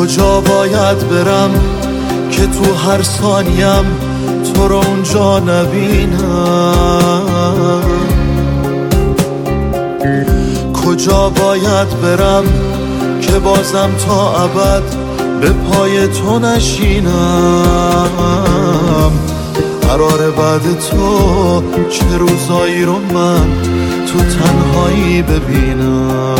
کجا باید برم که تو هر ثانیم تو رو اونجا نبینم؟ کجا باید برم که بازم تا ابد به پای تو نشینم؟ قرار بعد تو چه روزایی رو من تو تنهایی ببینم؟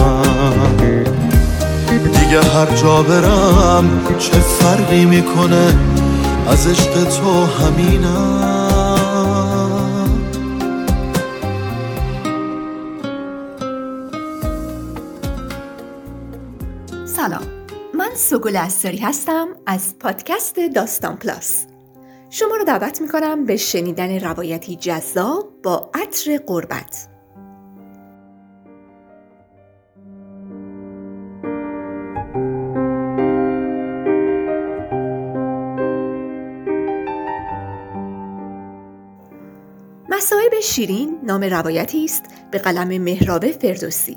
دیگه هر جا برم چه فرقی می‌کنه؟ از عشق تو همینم. سلام. من سگل استاری هستم از پادکست داستان پلاس. شما رو دعوت می‌کنم به شنیدن روایتی جذاب با عطر قربت. شیرین نام روایتی است به قلم مهرابه فردوسی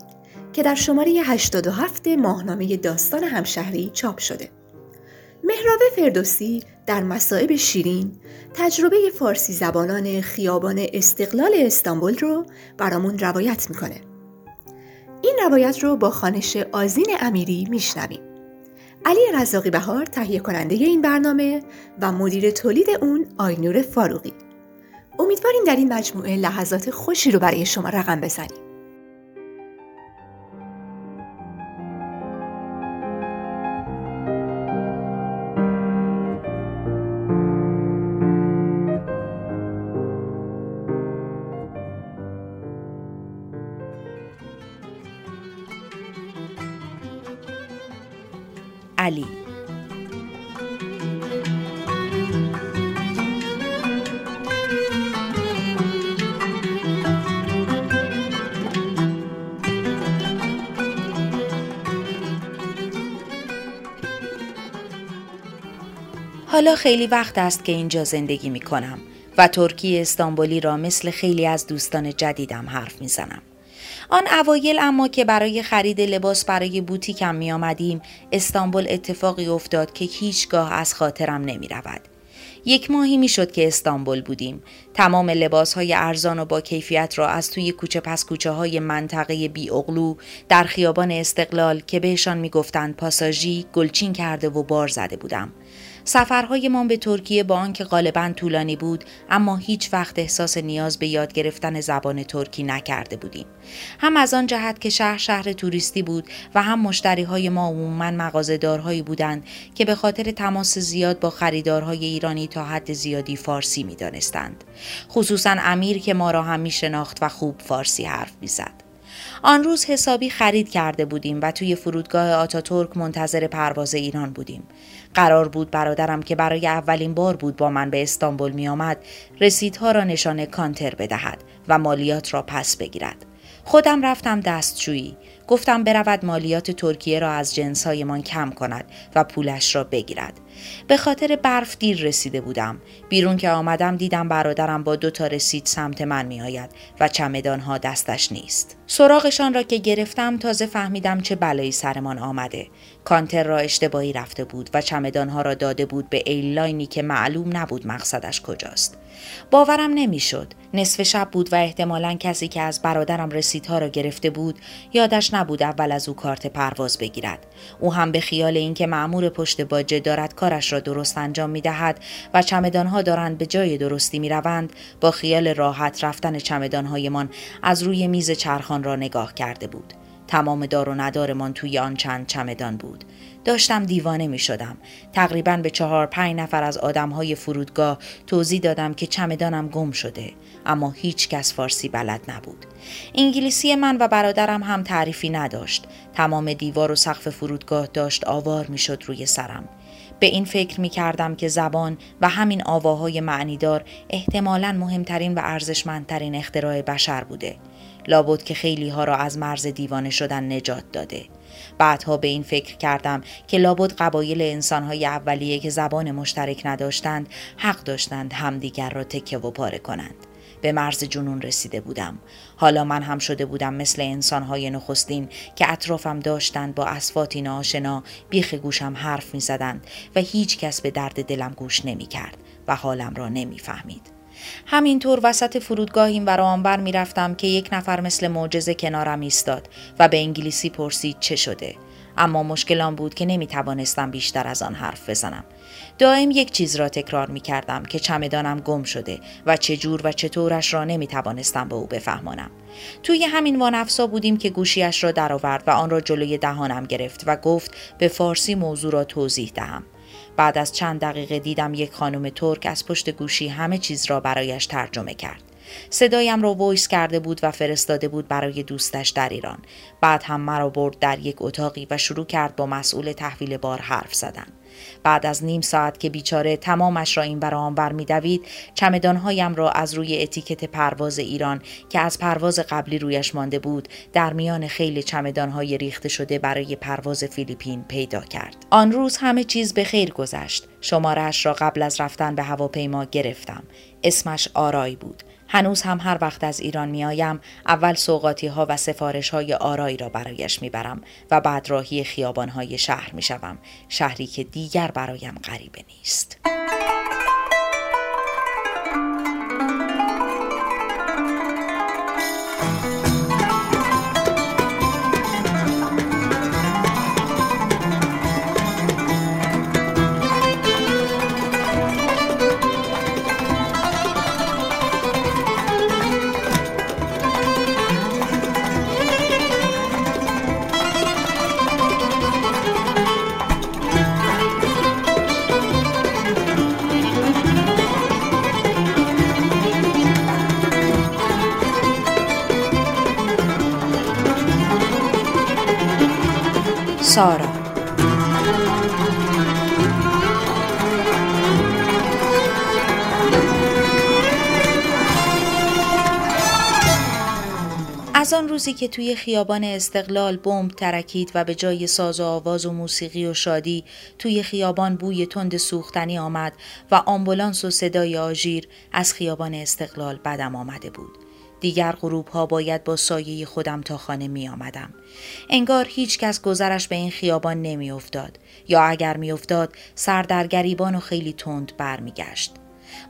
که در شماره 87 ماهنامه داستان همشهری چاپ شده. مهرابه فردوسی در مصائب شیرین تجربه فارسی زبانان خیابان استقلال استانبول رو برامون روایت می‌کنه. این روایت رو با خانش آزین امیری میشنویم. علی رزاقی بهار تهیه کننده این برنامه و مدیر تولید اون آینور فاروقی. امیدواریم در این مجموعه لحظات خوشی رو برای شما رقم بزنیم. حالا خیلی وقت است که اینجا زندگی می کنم و ترکی استانبولی را مثل خیلی از دوستان جدیدم حرف می زنم. آن اوایل اما که برای خرید لباس برای بوتیکم می آمدیم استانبول اتفاقی افتاد که هیچگاه از خاطرم نمی رود. یک ماهی می شد که استانبول بودیم. تمام لباس های ارزان و با کیفیت را از توی کوچه پس کوچه های منطقه بی اغلو در خیابان استقلال که بهشان می گفتند پاساژی گلچین کرده و بار زده بودم. سفرهایمان به ترکیه با آنکه غالبا طولانی بود اما هیچ وقت احساس نیاز به یاد گرفتن زبان ترکی نکرده بودیم. هم از آن جهت که شهر شهر توریستی بود و هم مشتری های ما عموما مغازه‌دارهایی بودند که به خاطر تماس زیاد با خریدارهای ایرانی تا حد زیادی فارسی می‌دانستند. خصوصا امیر که ما را هم می شناخت و خوب فارسی حرف می‌زد. آن روز حسابی خرید کرده بودیم و توی فرودگاه آتاتورک منتظر پرواز ایران بودیم. قرار بود برادرم که برای اولین بار بود با من به استانبول می آمد رسیدها را نشان کانتر بدهد و مالیات را پس بگیرد. خودم رفتم دستشویی. گفتم برود مالیات ترکیه را از جنسهایمان کم کند و پولش را بگیرد. به خاطر برف دیر رسیده بودم. بیرون که آمدم دیدم برادرم با دو تا رسید سمت من می آید و چمدانها دستش نیست. سراغشان را که گرفتم تازه فهمیدم چه بلایی سرمان آمده. کانتر را اشتباهی رفته بود و چمدانها را داده بود به ایلاینی که معلوم نبود مقصدش کجاست. باورم نمی‌شد. نصف شب بود و احتمالا کسی که از برادرم رسیدها را گرفته بود یادش نبود اول از او کارت پرواز بگیرد. او هم به خیال اینکه مأمور پشت باجه دارد کارش را درست انجام می دهد و چمدانها دارند به جای درستی می روند با خیال راحت رفتن چمدانهایمان از روی میز چرخان را نگاه کرده بود. تمام دار و ندارمان توی آن چند چمدان بود. داشتم دیوانه می شدم. تقریبا به چهار پنج نفر از آدم های فرودگاه توضیح دادم که چمدانم گم شده. اما هیچ کس فارسی بلد نبود. انگلیسی من و برادرم هم تعریفی نداشت. تمام دیوار و سقف فرودگاه داشت آوار می شد روی سرم. به این فکر می کردم که زبان و همین آواهای معنیدار احتمالا مهمترین و ارزشمندترین اختراع بشر بوده. لابد که خیلی ها را از مرز دیوانه شدن نجات داده. بعدها به این فکر کردم که لابد قبایل انسانهای اولیه که زبان مشترک نداشتند حق داشتند همدیگر را تکه و پاره کنند. به مرز جنون رسیده بودم حالا من هم شده بودم مثل انسانهای نخستین که اطرافم داشتند با اسفاتی ناشنا بیخ گوشم حرف می زدند و هیچ کس به درد دلم گوش نمی کرد و حالم را نمی فهمید. همینطور وسط فرودگاه این ور آنبر می رفتم که یک نفر مثل معجزه کنارم ایستاد و به انگلیسی پرسید چه شده اما مشکل آن بود که نمی توانستم بیشتر از آن حرف بزنم. دائم یک چیز را تکرار می کردم که چمدانم گم شده و چجور و چطورش را نمی توانستم به او بفهمانم. توی همین وانفسا بودیم که گوشیش را درآورد و آن را جلوی دهانم گرفت و گفت به فارسی موضوع را توضیح دهم. بعد از چند دقیقه دیدم یک خانم ترک از پشت گوشی همه چیز را برایش ترجمه کرد. صدایم را voice کرده بود و فرستاده بود برای دوستش در ایران. بعد هم مرا برد در یک اتاقی و شروع کرد با مسئول تحویل بار حرف زدن. بعد از نیم ساعت که بیچاره تمامش را این ور آن ور میدوید چمدانهایم را از روی اتیکت پرواز ایران که از پرواز قبلی رویش مانده بود در میان خیلی چمدانهای ریخته شده برای پرواز فیلیپین پیدا کرد. آن روز همه چیز به خیر گذشت. شمارش را قبل از رفتن به هواپیما گرفتم. اسمش آرای بود. هنوز هم هر وقت از ایران میآیم اول سوقاتی ها و سفارش های آرایی را برایش می‌برم و بعد راهی خیابان های شهر می‌شوم شهری که دیگر برایم غریبه نیست. سارا از آن روزی که توی خیابان استقلال بمب ترکید و به جای ساز و آواز و موسیقی و شادی توی خیابان بوی تند سوختنی آمد و آمبولانس و صدای آژیر از خیابان استقلال بدم آمده بود. دیگر غروب ها باید با سایه خودم تا خانه می آمدم. انگار هیچ کس گذرش به این خیابان نمی افتاد یا اگر می افتاد سر در گریبان و خیلی تند برمیگشت.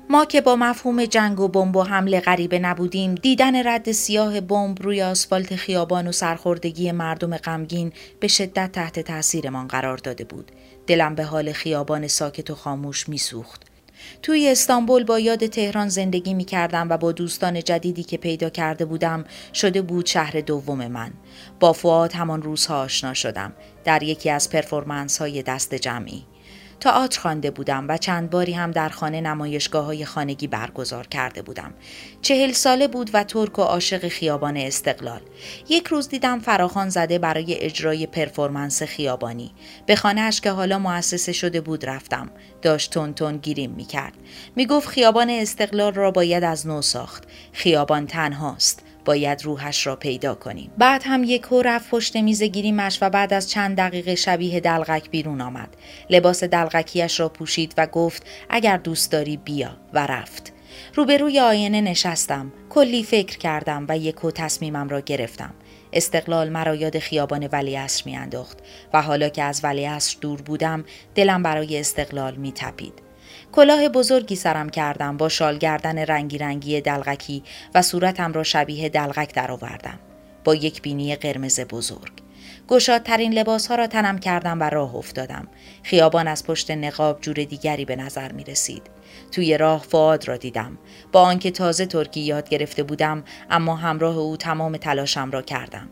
ما که با مفهوم جنگ و بمب و حمله غریبه نبودیم دیدن رد سیاه بمب روی آسفالت خیابان و سرخوردگی مردم غمگین به شدت تحت تاثیرمان قرار داده بود دلم به حال خیابان ساکت و خاموش میسوخت توی استانبول با یاد تهران زندگی می کردم و با دوستان جدیدی که پیدا کرده بودم شده بود شهر دوم من. با فواد همان روزها آشنا شدم در یکی از performance های دست جمعی. تئاتر خوانده بودم و چند باری هم در خانه نمایشگاه های خانگی برگزار کرده بودم. چهل ساله بود و ترک و عاشق خیابان استقلال. یک روز دیدم فراخوان زده برای اجرای performance خیابانی. به خانهش که حالا مؤسسه شده بود رفتم. داشت تون گیریم می کرد. می گفت خیابان استقلال را باید از نو ساخت. خیابان تنهاست. باید روحش را پیدا کنیم. بعد هم یک رفت پشت میز گیریمش و بعد از چند دقیقه شبیه دلغک بیرون آمد. لباس دلغکیش را پوشید و گفت اگر دوست داری بیا. و رفت. روبروی آینه نشستم. کلی فکر کردم و یکو تصمیمم را گرفتم. استقلال مرا یاد خیابان ولیعصر میانداخت و حالا که از ولیعصر دور بودم دلم برای استقلال میتپید. کلاه بزرگی سرم کردم با شال گردن رنگی رنگی دلغکی و صورتم را شبیه دلغک درآوردم. با یک بینی قرمز بزرگ. گشادترین لباس ها را تنم کردم و راه افتادم. خیابان از پشت نقاب جور دیگری به نظر می رسید. توی راه فعاد را دیدم. با آنکه تازه ترکی یاد گرفته بودم اما همراه او تمام تلاشم را کردم.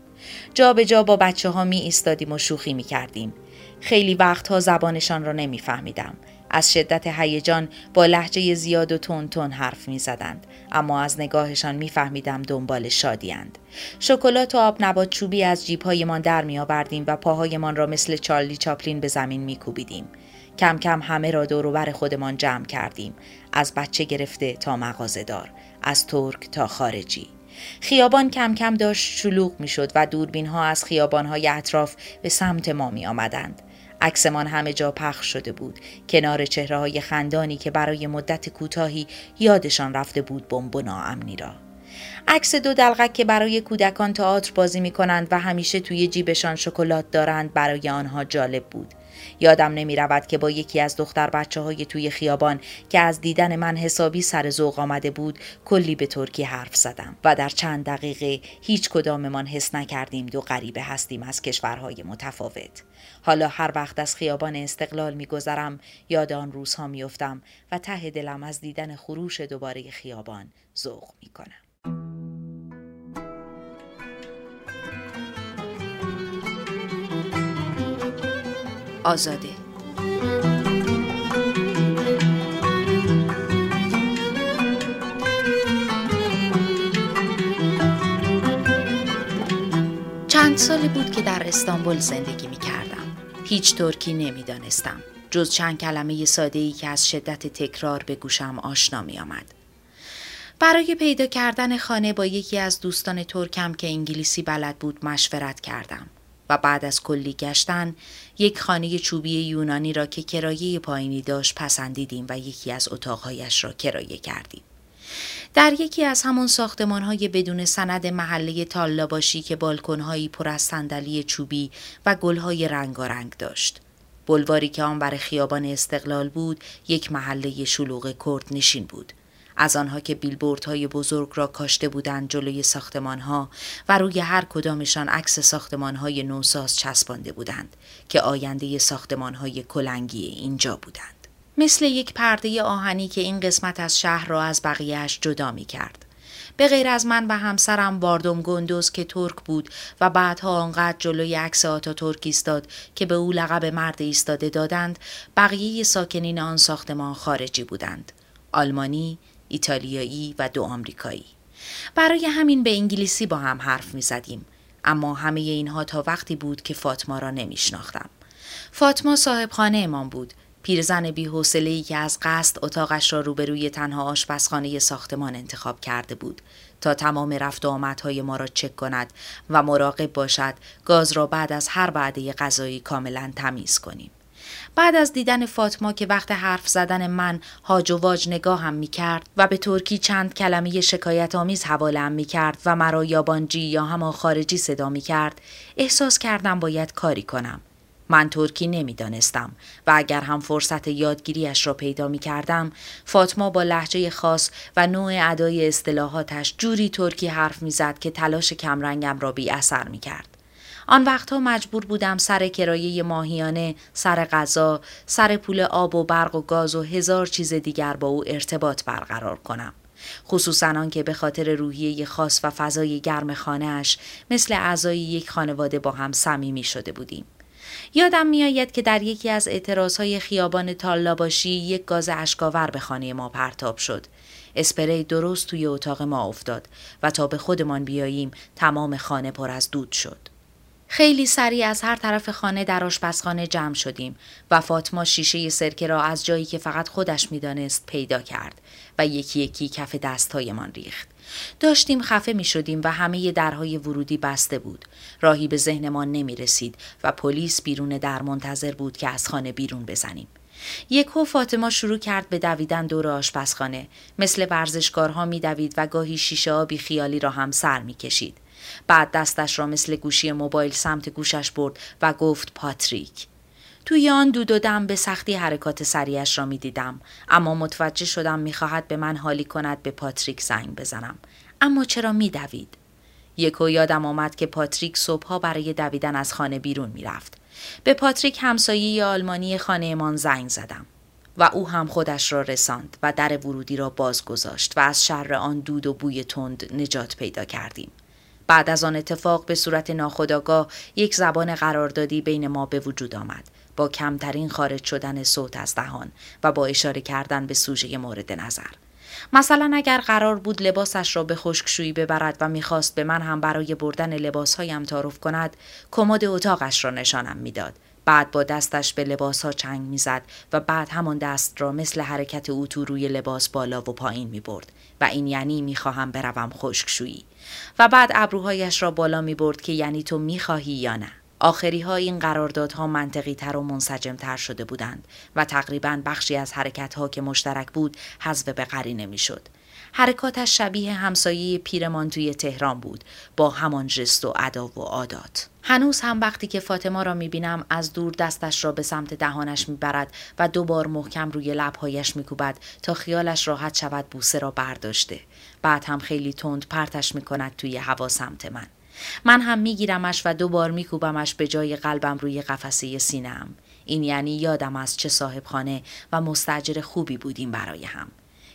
جا به جا با بچه ها می ایستادیم و شوخی می کردیم. خیلی وقتها زبانشان را نمیفهمیدم از شدت هیجان با لحجه زیاد و تون تون حرف می زدند. اما از نگاهشان میفهمیدم دنبال شادیاند. شکلات و آب نبات چوبی از جیبهایمان در می آوردیم و پاهایمان را مثل چارلی چاپلین به زمین می کوبیدیم. کم کم همه را دوروبر خودمان جمع کردیم. از بچه گرفته تا مغازهدار. از ترک تا خارجی. خیابان کم کم داشت شلوغ می شد و دوربین ها از خیابان های اطراف به سمت ما می آمدند. عکسمان همه جا پخش شده بود. کنار چهره های خندانی که برای مدت کوتاهی یادشان رفته بود بمب و ناامنی را. عکس دو دلغک که برای کودکان تئاتر بازی می کنند و همیشه توی جیبشان شکلات دارند برای آنها جالب بود. یادم نمی رود که با یکی از دختر بچه های توی خیابان که از دیدن من حسابی سر ذوق آمده بود کلی به ترکی حرف زدم و در چند دقیقه هیچ کداممان حس نکردیم دو غریبه هستیم از کشورهای متفاوت. حالا هر وقت از خیابان استقلال میگذرم یاد آن روزها میافتم و ته دلم از دیدن خروش دوباره خیابان ذوق می‌کنم. آزاده چند سالی بود که در استانبول زندگی می کردم. هیچ ترکی نمی دانستم. جز چند کلمه ساده ای که از شدت تکرار به گوشم آشنا می آمد. برای پیدا کردن خانه با یکی از دوستان ترکم که انگلیسی بلد بود مشورت کردم. بعد از کلی گشتن یک خانه چوبی یونانی را که کرایه پایینی داشت پسندیدیم و یکی از اتاقهایش را کرایه کردیم. در یکی از همان ساختمان های بدون سند محله تالاباشی که بالکن پر از صندلی چوبی و گل های رنگارنگ داشت. بلواری که آن بر خیابان استقلال بود یک محله شلوغ کرد نشین بود. از آنها که های بزرگ را کاشته بودند جلوی ها و روی هر کدامشان عکس های نوساز چسبانده بودند که آینده های کلنگی اینجا بودند. مثل یک پرده آهنی که این قسمت از شهر را از بقیهش جدا می کرد. به غیر از من و همسرم باردم گندوز که ترک بود و بعدها آنقدر جلوی عکس آتا ترک ایستاد که به او لقب مرد ایستاده دادند بقیه ساکنین آن ساختمان خارجی بودند آلمانی ایتالیایی و دو آمریکایی. برای همین به انگلیسی با هم حرف می زدیم. اما همه اینها تا وقتی بود که فاطما را نمی شناختم. فاطما صاحب خانه امان بود. پیرزن بی‌حوصله‌ای که از قصد اتاقش را روبروی تنها آشپزخانه ساختمان انتخاب کرده بود تا تمام رفت و آمدهای ما را چک کند و مراقب باشد گاز را بعد از هر بعده غذایی کاملا تمیز کنیم. بعد از دیدن فاطما که وقت حرف زدن من هاج و واج نگاهم می کرد و به ترکی چند کلمه شکایت آمیز حوالم می کرد و مرا یابانجی یا همان خارجی صدا می کرد احساس کردم باید کاری کنم. من ترکی نمی‌دانستم و اگر هم فرصت یادگیریش را پیدا می کردم فاطما با لحجه خاص و نوع ادای اصطلاحاتش جوری ترکی حرف می‌زد که تلاش کمرنگم را بی اثر می کرد. آن وقتها مجبور بودم سر کرایه ماهیانه، سر غذا، سر پول آب و برق و گاز و هزار چیز دیگر با او ارتباط برقرار کنم. خصوصا آنکه به خاطر روحیه خاص و فضای گرم خانهاش مثل اعضای یک خانواده با هم صمیمی شده بودیم. یادم میآید که در یکی از اعتراضهای خیابان تالاباشی یک گاز اشکاور به خانه ما پرتاب شد. اسپری درست توی اتاق ما افتاد و تا به خودمان بیاییم تمام خانه پر از دود شد. خیلی سریع از هر طرف خانه در آشپزخانه جمع شدیم و فاطما شیشه سرکه را از جایی که فقط خودش می‌دانست پیدا کرد و یکی یکی کف دستهایمان ریخت. داشتیم خفه می شدیم و همه درهای ورودی بسته بود. راهی به ذهنمان نمی رسید و پلیس بیرون در منتظر بود که از خانه بیرون بزنیم. یکو فاطمه شروع کرد به دویدن دور آشپزخانه مثل ورزشکارها میدوید و گاهی شیشه آبی خیالی را هم سر می‌کشید بعد دستش را مثل گوشی موبایل سمت گوشش برد و گفت پاتریک توی آن دود و دم به سختی حرکات سریعش را می دیدم اما متوجه شدم می‌خواهد به من حالی کند به پاتریک زنگ بزنم اما چرا می دوید؟ یکو یادم آمد که پاتریک صبحها برای دویدن از خانه بیرون می‌رفت. به پاتریک همسایه آلمانی خانهمان زنگ زدم و او هم خودش را رساند و در ورودی را باز گذاشت و از شر آن دود و بوی تند نجات پیدا کردیم. بعد از آن اتفاق به صورت ناخودآگاه یک زبان قراردادی بین ما به وجود آمد. با کمترین خارج شدن صوت از دهان و با اشاره کردن به سوژه مورد نظر. مثلا اگر قرار بود لباسش را به خشکشویی ببرد و می‌خواست به من هم برای بردن لباسهایم تعارف کند کمد اتاقش را نشانم می‌داد. بعد با دستش به لباس ها چنگ می‌زد و بعد همان دست را مثل حرکت او تو روی لباس بالا و پایین می برد و این یعنی می‌خواهم بروم خشکشویی. و بعد ابروهایش را بالا می برد که یعنی تو می‌خواهی یا نه. آخری ها این قراردادها منطقی تر و منسجم تر شده بودند و تقریبا بخشی از حرکت ها که مشترک بود حذف به قرینه می‌شد. حرکاتش شبیه همسایه پیرمان توی تهران بود با همان جست و ادا و عادات. هنوز هم وقتی که فاطمه را می‌بینم از دور دستش را به سمت دهانش می‌برد و دوبار محکم روی لبهایش میکوبد تا خیالش راحت شود بوسه را برداشته. بعد هم خیلی تند پرتش می‌کند توی هوا سمت من من هم میگیرمش و دوبار میکوبمش به جای قلبم روی قفسه سینم این یعنی یادم از چه صاحب خانه و مستجر خوبی بودیم برای هم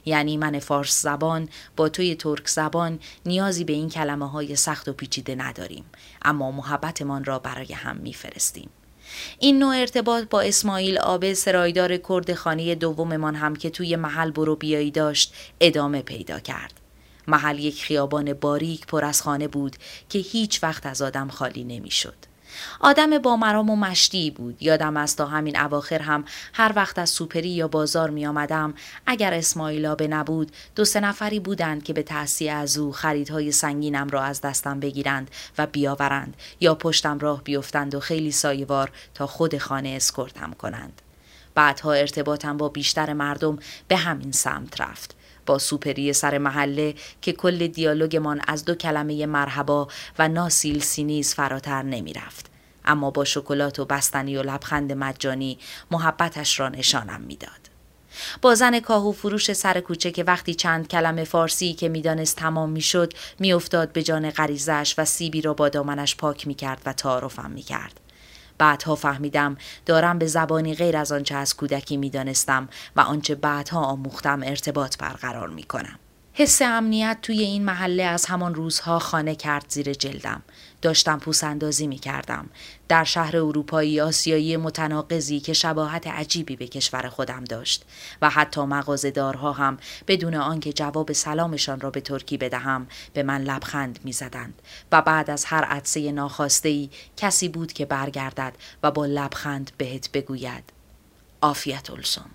یعنی من فارس زبان با توی ترک زبان نیازی به این کلمه های سخت و پیچیده نداریم اما محبتمان را برای هم میفرستیم. این نوع ارتباط با اسماعیل آب سرایدار کرد خانه دوممان هم که توی محل برو بیایی داشت ادامه پیدا کرد. محل یک خیابان باریک پر از خانه بود که هیچ وقت از آدم خالی نمی‌شد. آدم با مرام و مشتی بود. یادم از تا همین اواخر هم هر وقت از سوپری یا بازار می آمدم اگر اسماعیلا به نبود دو سه نفری بودند که به تحصیل از او خریدهای سنگینم را از دستم بگیرند و بیاورند یا پشتم راه بیفتند و خیلی سایوار تا خود خانه اسکرتم کنند. بعدها ارتباطم با بیشتر مردم به همین سمت رفت. با سوپری سر محله که کل دیالوگمان از دو کلمه مرحبا و ناسیل سینیز فراتر نمی رفت. اما با شکلات و بستنی و لبخند مجانی محبتش را نشانم می‌داد. با زن کاهو فروش سر کوچه که وقتی چند کلمه فارسی که می‌دانست تمام می‌شد میافتاد به جان غریزش و سیبی را با دامنش پاک می‌کرد و تعارفم می‌کرد بعدها فهمیدم دارم به زبانی غیر از آنچه از کودکی می‌دانستم و آنچه بعدها آموختم ارتباط برقرار می کنم. حس امنیت توی این محله از همان روزها خانه کرد زیر جلدم. داشتم پوس اندازی می کردم. در شهر اروپایی آسیایی متناقضی که شباهت عجیبی به کشور خودم داشت و حتی مغازه‌دارها هم بدون آنکه جواب سلامشان را به ترکی بدهم به من لبخند می زدند و بعد از هر عدسه ناخواسته ای کسی بود که برگردد و با لبخند بهت بگوید آفیت السم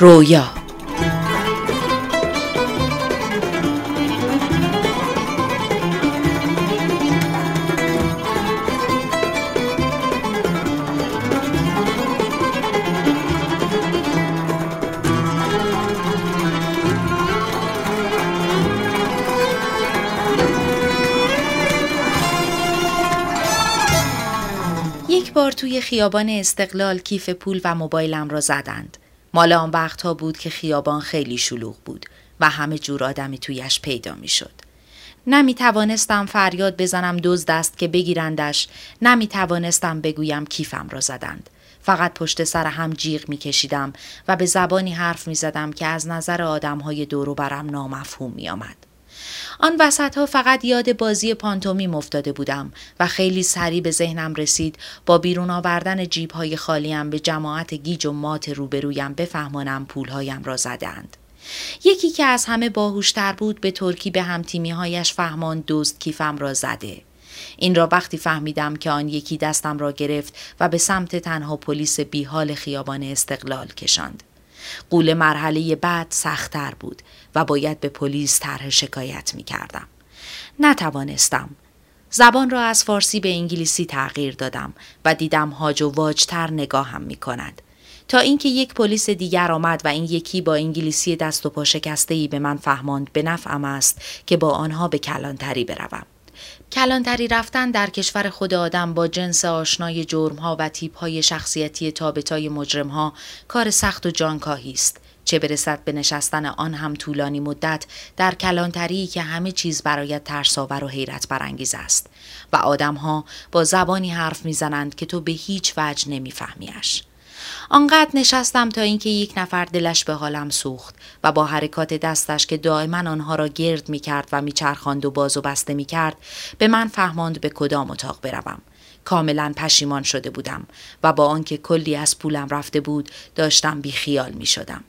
رویا یک بار توی خیابان استقلال کیف پول و موبایلم را زدند. مال آن وقتها بود که خیابان خیلی شلوغ بود و همه جور آدمی تویش پیدا می شد. نمی توانستم فریاد بزنم دوز دست که بگیرندش نمی توانستم بگویم کیفم را زدند. فقط پشت سر هم جیغ می کشیدم و به زبانی حرف می زدم که از نظر آدم های دورو برم نامفهوم می آمد. آن وسط ها فقط یاد بازی پانتومیم افتاده بودم و خیلی سریع به ذهنم رسید با بیرون آوردن جیب های خالیم به جماعت گیج و مات روبرویم بفهمانم پولهایم را زدند. یکی که از همه باهوشتر بود به ترکی به همتیمی هایش فهمان دزد کیفم را زده. این را وقتی فهمیدم که آن یکی دستم را گرفت و به سمت تنها پلیس بیحال خیابان استقلال کشاند. قول مرحله بعد سختتر بود و باید به پلیس طرح شکایت می کردم. نتوانستم. زبان را از فارسی به انگلیسی تغییر دادم و دیدم هاج و واجتر نگاهم می کند. تا اینکه یک پلیس دیگر آمد و این یکی با انگلیسی دست و پا شکسته ای به من فهماند به نفعم است که با آنها به کلانتری بروم. کلانتری رفتن در کشور خود آدم با جنس آشنای جرمها و تیپهای شخصیتی تابتای مجرمها کار سخت و جانکاهی است. چه برسد به نشستن آن هم طولانی مدت در کلانتری که همه چیز برایت ترساور و حیرت برانگیز است و آدمها با زبانی حرف می‌زنند که تو به هیچ وجه نمیفهمیش. آنقدر نشستم تا اینکه یک نفر دلش به حالم سوخت و با حرکات دستش که دائما آنها را گرد می کرد و میچرخاند و باز و بسته می کرد به من فهماند به کدام اتاق بروم. کاملا پشیمان شده بودم و با آنکه کلی از پولم رفته بود داشتم بی خیال می شدم.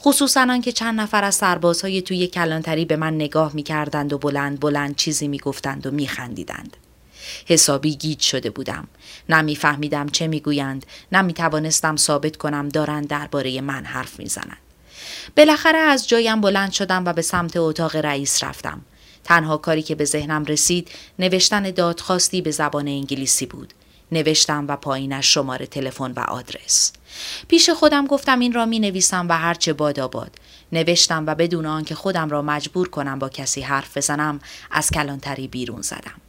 خصوصا آنکه چند نفر از سربازهای توی کلانتری به من نگاه می کردند و بلند بلند چیزی می گفتند و می خندیدند. حسابی گیج شده بودم. نه فهمیدم چه می‌گویند نه می توانستم ثابت کنم دارند درباره من حرف می‌زنند. بالاخره از جایم بلند شدم و به سمت اتاق رئیس رفتم. تنها کاری که به ذهنم رسید نوشتن دادخواستی به زبان انگلیسی بود. نوشتم و پایینش شماره تلفن و آدرس. پیش خودم گفتم این را می نویسم و هرچه باد آباد. نوشتم و بدون آنکه خودم را مجبور کنم با کسی حرف بزنم از کلانتری بیرون زدم.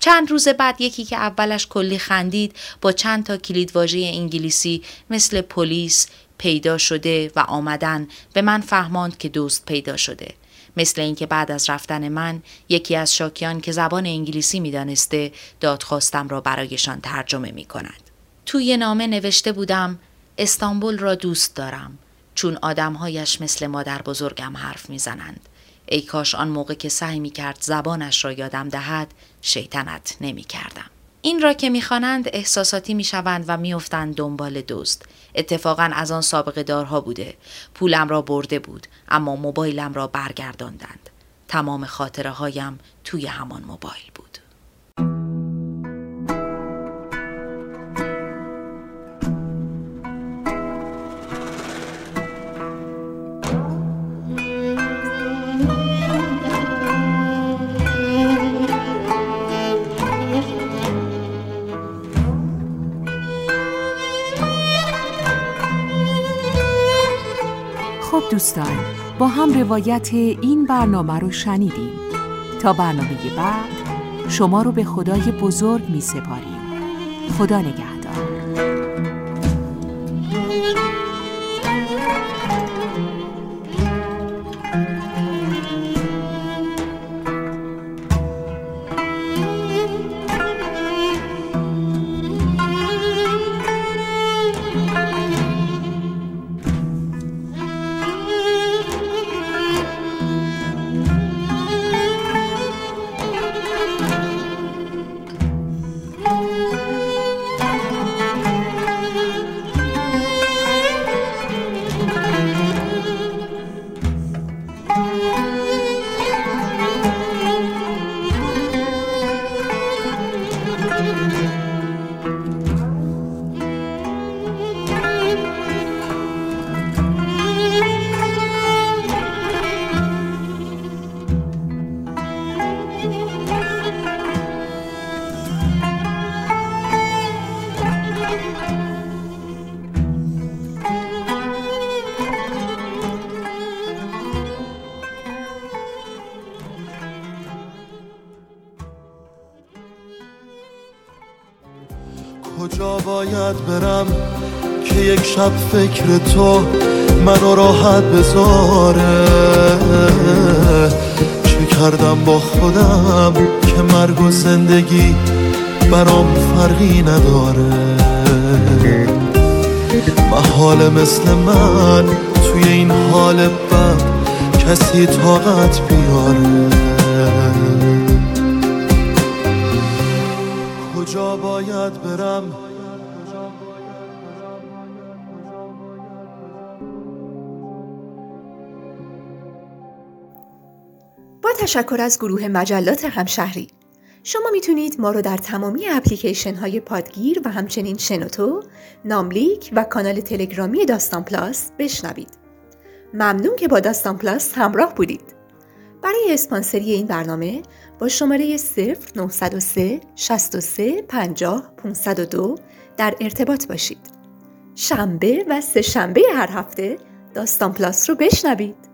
چند روز بعد یکی که اولش کلی خندید با چند تا کلیدواژه انگلیسی مثل پلیس پیدا شده و آمدن به من فهماند که دوست پیدا شده. مثل اینکه بعد از رفتن من یکی از شاکیان که زبان انگلیسی می‌دانسته دادخواستم را برایشان ترجمه می کند. توی نامه نوشته بودم استانبول را دوست دارم چون آدمهایش مثل مادر بزرگم حرف می‌زنند. ای کاش آن موقع که سعی می کرد زبانش را یادم دهد شیطنت نمی کردم. این را که می‌خوانند احساساتی می‌شوند و میافتند دنبال دوست. اتفاقا از آن سابقه دارها بوده. پولم را برده بود اما موبایلم را برگرداندند. تمام خاطره هایم توی همان موبایل بود. دوستان با هم روایت این برنامه رو شنیدیم. تا برنامه بعد شما رو به خدای بزرگ می سپاریم خدا نگهدار. کجا باید برم که یک شب فکر تو منو راحت بذاره؟ چه کردم با خودم که مرگ و زندگی برام فرقی نداره؟ محال مثل من توی این حال بد کسی طاقت بیاره؟ با تشکر از گروه مجلات همشهری شما می‌تونید ما رو در تمامی اپلیکیشن های پادگیر و همچنین شنوتو، ناملیک و کانال تلگرامی داستان پلاس بشنوید. ممنون که با داستان پلاس همراه بودید. برای اسپانسری این برنامه با شماره 0903 63 50 502 در ارتباط باشید. شنبه و سه شنبه هر هفته داستان پلاس رو بشنوید.